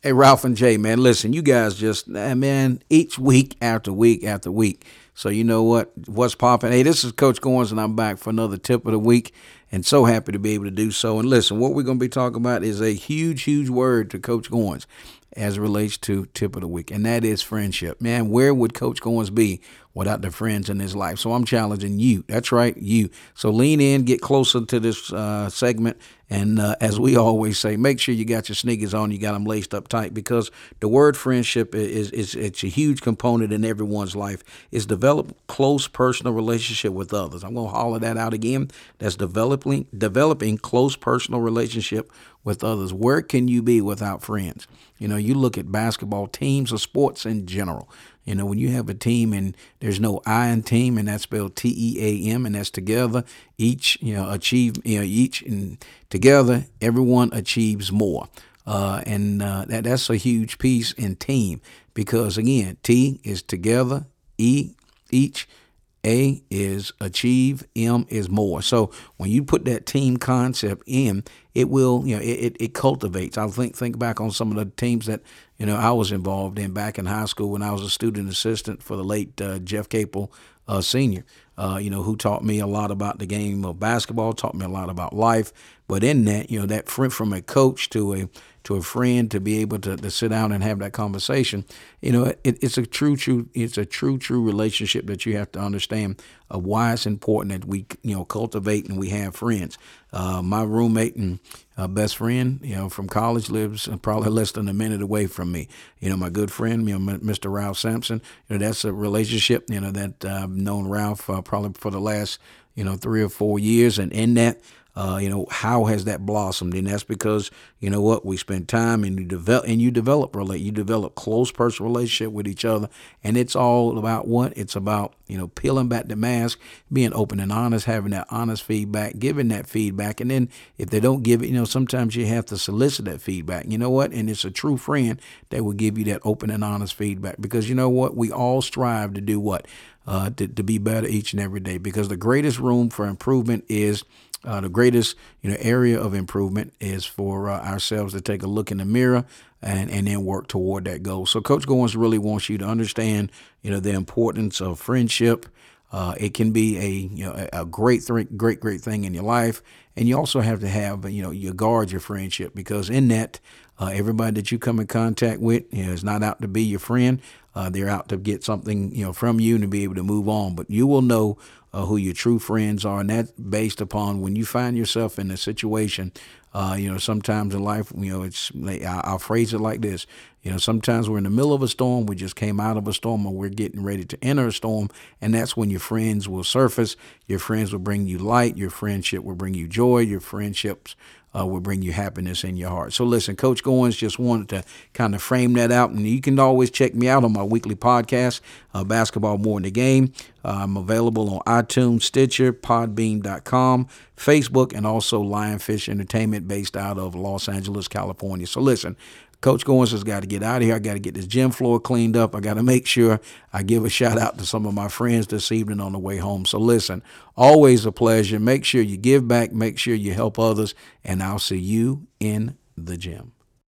Hey, Ralph and Jay, man, listen, you guys just, man, each week after week after week. So you know what? What's popping? Hey, this is Coach Goins, and I'm back for another tip of the week, and so happy to be able to do so. And listen, what we're going to be talking about is a huge, huge word to Coach Goins as it relates to tip of the week, and that is friendship. Man, where would Coach Goins be without the friends in his life? So I'm challenging you. That's right, you. So lean in, get closer to this uh, segment, and uh, as we always say, make sure you got your sneakers on, you got them laced up tight, because the word friendship is is it's a huge component in everyone's life. It's develop close personal relationship with others. I'm gonna holler that out again. That's developing developing close personal relationship with others. Where can you be without friends? You know, you look at basketball teams or sports in general. You know, when you have a team and there's no I in team, and that's spelled T E A M, and that's together, each you know achieve you know each and together, everyone achieves more. Uh, and uh, that that's a huge piece in team because again, T is together, E each, A is achieve, M is more. So when you put that team concept in, it will you know it, it, it cultivates. I think think back on some of the teams that you know I was involved in back in high school when I was a student assistant for the late uh, Jeff Capel uh, senior. Uh, you know, who taught me a lot about the game of basketball, taught me a lot about life. But in that, you know, that from a coach to a to a friend to be able to, to sit down and have that conversation, you know, it, it's a true, true, it's a true, true relationship that you have to understand of why it's important that we, you know, cultivate and we have friends. Uh, my roommate and uh, best friend, you know, from college lives probably less than a minute away from me. You know, my good friend, you know, Mr. Ralph Sampson. You know, that's a relationship, you know, that uh, I've known Ralph uh, probably for the last, you know, three or four years, and in that uh, you know, how has that blossomed? And that's because you know what we spend time and you develop and you develop relate you develop close personal relationship with each other, and it's all about what it's about. You know, peeling back the mask, being open and honest, having that honest feedback, giving that feedback, and then if they don't give it, you know, sometimes you have to solicit that feedback. You know what? And it's a true friend that will give you that open and honest feedback because you know what? We all strive to do what uh, to, to be better each and every day because the greatest room for improvement is uh, the greatest you know area of improvement is for uh, ourselves to take a look in the mirror and and then work toward that goal. So Coach Goins really wants you to understand you know the importance of friendship. Uh, it can be a you know a great th- great great thing in your life, and you also have to have you know you guard your friendship because in that uh, everybody that you come in contact with you know, is not out to be your friend. Uh, they're out to get something you know from you and to be able to move on. But you will know uh, who your true friends are, and that's based upon when you find yourself in a situation. Uh, you know, sometimes in life, you know, it's I'll phrase it like this. You know, sometimes we're in the middle of a storm, we just came out of a storm, or we're getting ready to enter a storm, and that's when your friends will surface. Your friends will bring you light. Your friendship will bring you joy. Your friendships uh, will bring you happiness in your heart. So listen, Coach Goins just wanted to kind of frame that out, and you can always check me out on my weekly podcast, uh, Basketball More in the Game. Uh, I'm available on iTunes, Stitcher, Podbean.com, Facebook, and also Lionfish Entertainment based out of Los Angeles, California. So listen, Coach Goins has got to get out of here. I got to get this gym floor cleaned up. I got to make sure I give a shout out to some of my friends this evening on the way home. So listen, always a pleasure. Make sure you give back, make sure you help others, and I'll see you in the gym.